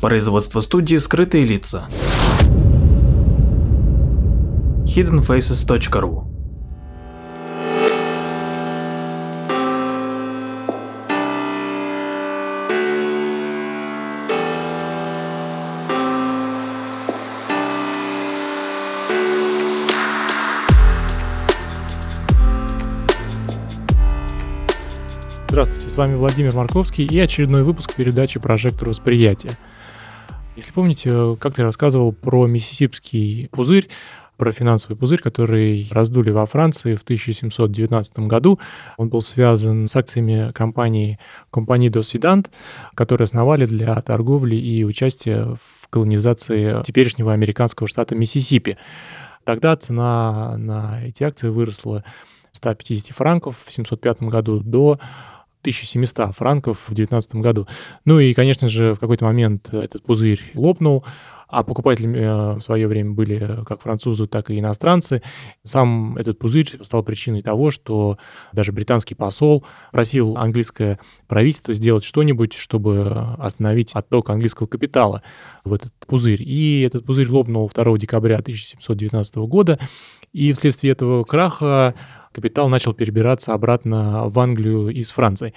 Производство студии «Скрытые лица». hiddenfaces.ru Здравствуйте, с вами Владимир Марковский и очередной выпуск передачи «Прожектор восприятия». Если помните, как я рассказывал про миссисипский пузырь, про финансовый пузырь, который раздули во Франции в 1719 году. Он был связан с акциями компании Compagnie d'Occident, которые основали для торговли и участия в колонизации теперешнего американского штата Миссисипи. Тогда цена на эти акции выросла 150 франков в 705 году до 1700 франков в 2019 году. Ну и, конечно же, в какой-то момент этот пузырь лопнул, а покупателями э, в свое время были как французы, так и иностранцы. Сам этот пузырь стал причиной того, что даже британский посол просил английское правительство сделать что-нибудь, чтобы остановить отток английского капитала в этот пузырь. И этот пузырь лопнул 2 декабря 1719 года, и вследствие этого краха капитал начал перебираться обратно в Англию из Франции.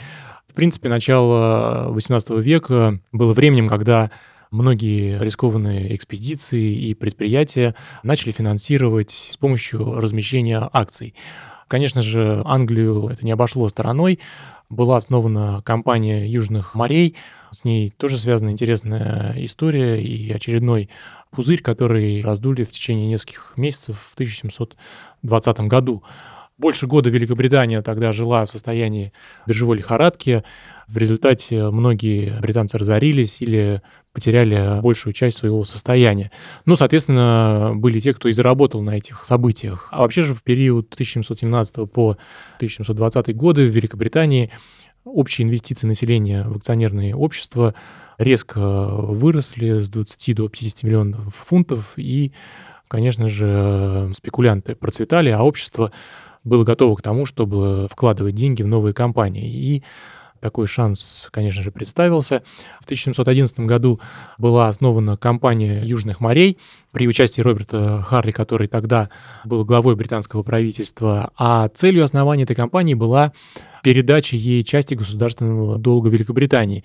В принципе, начало XVIII века было временем, когда многие рискованные экспедиции и предприятия начали финансировать с помощью размещения акций. Конечно же, Англию это не обошло стороной. Была основана компания Южных морей. С ней тоже связана интересная история и очередной пузырь, который раздули в течение нескольких месяцев в 1720 году. Больше года Великобритания тогда жила в состоянии биржевой лихорадки. В результате многие британцы разорились или потеряли большую часть своего состояния. Ну, соответственно, были те, кто и заработал на этих событиях. А вообще же в период 1717 по 1720 годы в Великобритании общие инвестиции населения в акционерные общества резко выросли с 20 до 50 миллионов фунтов, и, конечно же, спекулянты процветали, а общество было готово к тому, чтобы вкладывать деньги в новые компании. И такой шанс, конечно же, представился. В 1711 году была основана компания Южных морей при участии Роберта Харли, который тогда был главой британского правительства. А целью основания этой компании была передача ей части государственного долга Великобритании.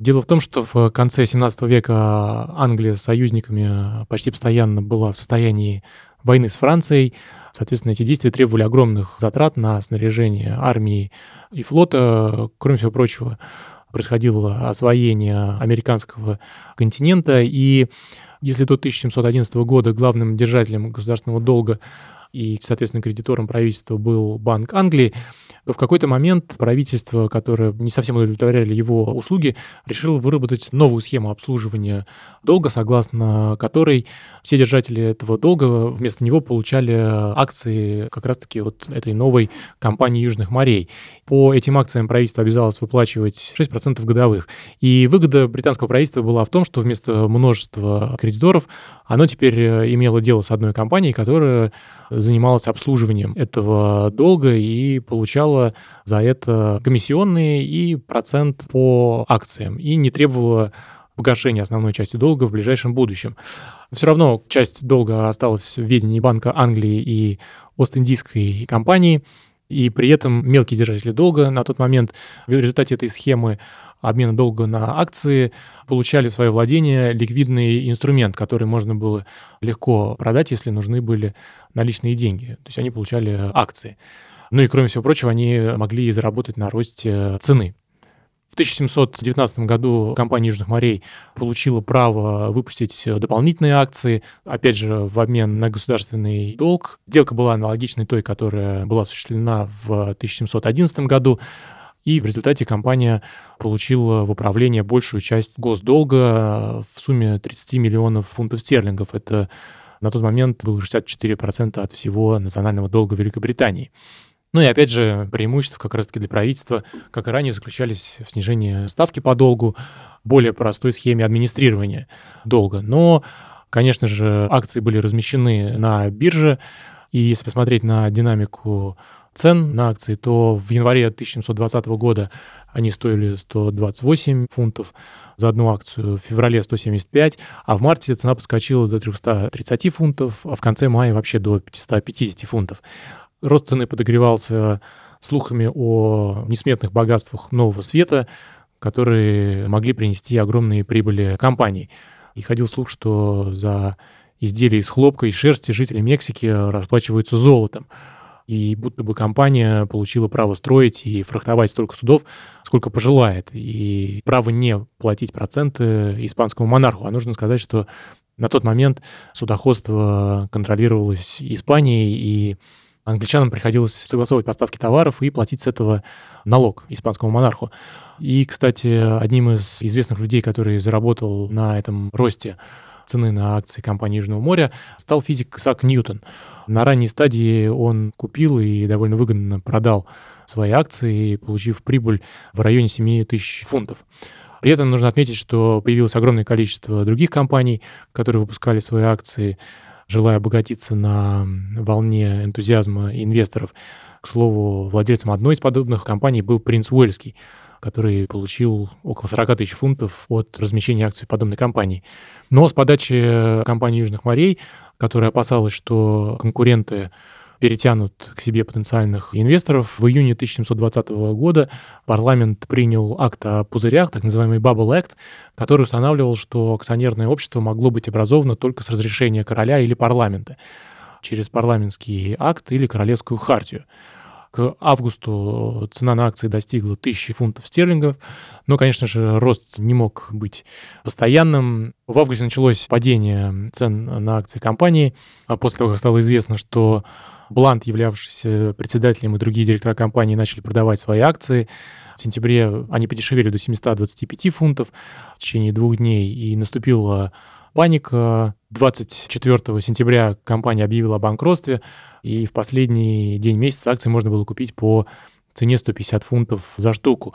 Дело в том, что в конце 17 века Англия с союзниками почти постоянно была в состоянии войны с Францией. Соответственно, эти действия требовали огромных затрат на снаряжение армии и флота. Кроме всего прочего, происходило освоение американского континента, и если до 1711 года главным держателем государственного долга и, соответственно, кредитором правительства был Банк Англии, в какой-то момент правительство, которое не совсем удовлетворяли его услуги, решило выработать новую схему обслуживания долга, согласно которой все держатели этого долга вместо него получали акции как раз-таки вот этой новой компании Южных морей. По этим акциям правительство обязалось выплачивать 6% годовых. И выгода британского правительства была в том, что вместо множества кредиторов оно теперь имело дело с одной компанией, которая занималась обслуживанием этого долга и получала за это комиссионные и процент по акциям, и не требовала погашения основной части долга в ближайшем будущем. Все равно часть долга осталась в ведении Банка Англии и Ост-Индийской компании, и при этом мелкие держатели долга на тот момент в результате этой схемы обмена долга на акции получали в свое владение ликвидный инструмент, который можно было легко продать, если нужны были наличные деньги. То есть они получали акции. Ну и кроме всего прочего, они могли заработать на росте цены. В 1719 году компания Южных морей получила право выпустить дополнительные акции, опять же, в обмен на государственный долг. Сделка была аналогичной той, которая была осуществлена в 1711 году. И в результате компания получила в управление большую часть госдолга в сумме 30 миллионов фунтов стерлингов. Это на тот момент было 64% от всего национального долга Великобритании. Ну и опять же, преимущества как раз-таки для правительства, как и ранее, заключались в снижении ставки по долгу, более простой схеме администрирования долга. Но, конечно же, акции были размещены на бирже, и если посмотреть на динамику цен на акции, то в январе 1720 года они стоили 128 фунтов за одну акцию, в феврале 175, а в марте цена подскочила до 330 фунтов, а в конце мая вообще до 550 фунтов. Рост цены подогревался слухами о несметных богатствах нового света, которые могли принести огромные прибыли компании. И ходил слух, что за изделия из хлопка и шерсти жители Мексики расплачиваются золотом. И будто бы компания получила право строить и фрахтовать столько судов, сколько пожелает. И право не платить проценты испанскому монарху. А нужно сказать, что на тот момент судоходство контролировалось Испанией, и англичанам приходилось согласовывать поставки товаров и платить с этого налог испанскому монарху. И, кстати, одним из известных людей, который заработал на этом росте цены на акции компании Южного моря, стал физик Исаак Ньютон. На ранней стадии он купил и довольно выгодно продал свои акции, получив прибыль в районе 7 тысяч фунтов. При этом нужно отметить, что появилось огромное количество других компаний, которые выпускали свои акции, желая обогатиться на волне энтузиазма инвесторов. К слову, владельцем одной из подобных компаний был принц Уэльский, который получил около 40 тысяч фунтов от размещения акций подобной компании. Но с подачи компании Южных морей, которая опасалась, что конкуренты перетянут к себе потенциальных инвесторов. В июне 1720 года парламент принял акт о пузырях, так называемый Bubble Act, который устанавливал, что акционерное общество могло быть образовано только с разрешения короля или парламента через парламентский акт или королевскую хартию. К августу цена на акции достигла 1000 фунтов стерлингов, но, конечно же, рост не мог быть постоянным. В августе началось падение цен на акции компании, а после того, как стало известно, что Блант, являвшийся председателем, и другие директора компании начали продавать свои акции. В сентябре они подешевели до 725 фунтов в течение двух дней, и наступила паника. 24 сентября компания объявила о банкротстве, и в последний день месяца акции можно было купить по цене 150 фунтов за штуку.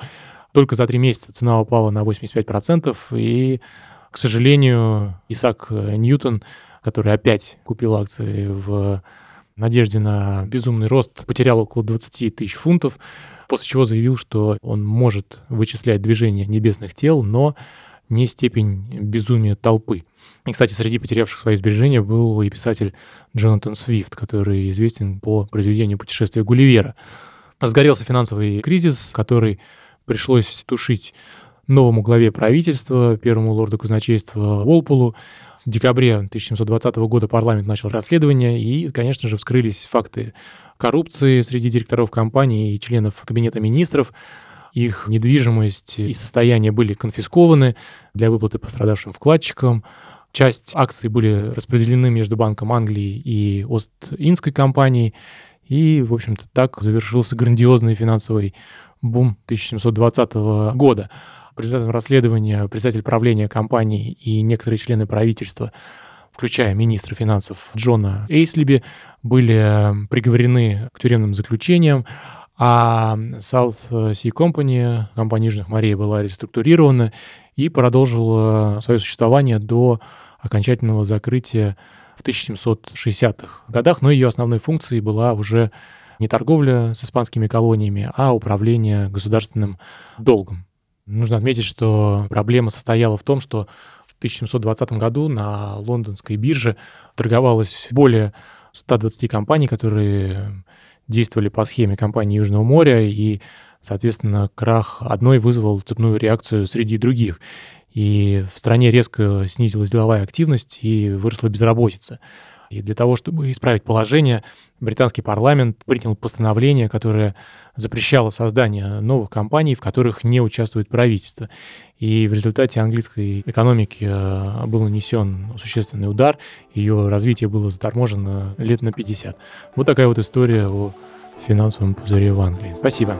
Только за три месяца цена упала на 85%, и, к сожалению, Исаак Ньютон, который опять купил акции в надежде на безумный рост потерял около 20 тысяч фунтов, после чего заявил, что он может вычислять движение небесных тел, но не степень безумия толпы. И, кстати, среди потерявших свои сбережения был и писатель Джонатан Свифт, который известен по произведению «Путешествие Гулливера». Разгорелся финансовый кризис, который пришлось тушить новому главе правительства, первому лорду казначейства Волполу. В декабре 1720 года парламент начал расследование, и, конечно же, вскрылись факты коррупции среди директоров компании и членов Кабинета министров. Их недвижимость и состояние были конфискованы для выплаты пострадавшим вкладчикам. Часть акций были распределены между Банком Англии и Ост-Индской компанией. И, в общем-то, так завершился грандиозный финансовый бум 1720 года. По результатам расследования председатель правления компании и некоторые члены правительства, включая министра финансов Джона Эйслиби, были приговорены к тюремным заключениям, а South Sea Company, компания Южных морей, была реструктурирована и продолжила свое существование до окончательного закрытия в 1760-х годах, но ее основной функцией была уже не торговля с испанскими колониями, а управление государственным долгом. Нужно отметить, что проблема состояла в том, что в 1720 году на лондонской бирже торговалось более 120 компаний, которые действовали по схеме компании Южного моря, и, соответственно, крах одной вызвал цепную реакцию среди других. И в стране резко снизилась деловая активность и выросла безработица. И для того, чтобы исправить положение, британский парламент принял постановление, которое запрещало создание новых компаний, в которых не участвует правительство. И в результате английской экономики э, был нанесен существенный удар, ее развитие было заторможено лет на 50. Вот такая вот история о финансовом пузыре в Англии. Спасибо.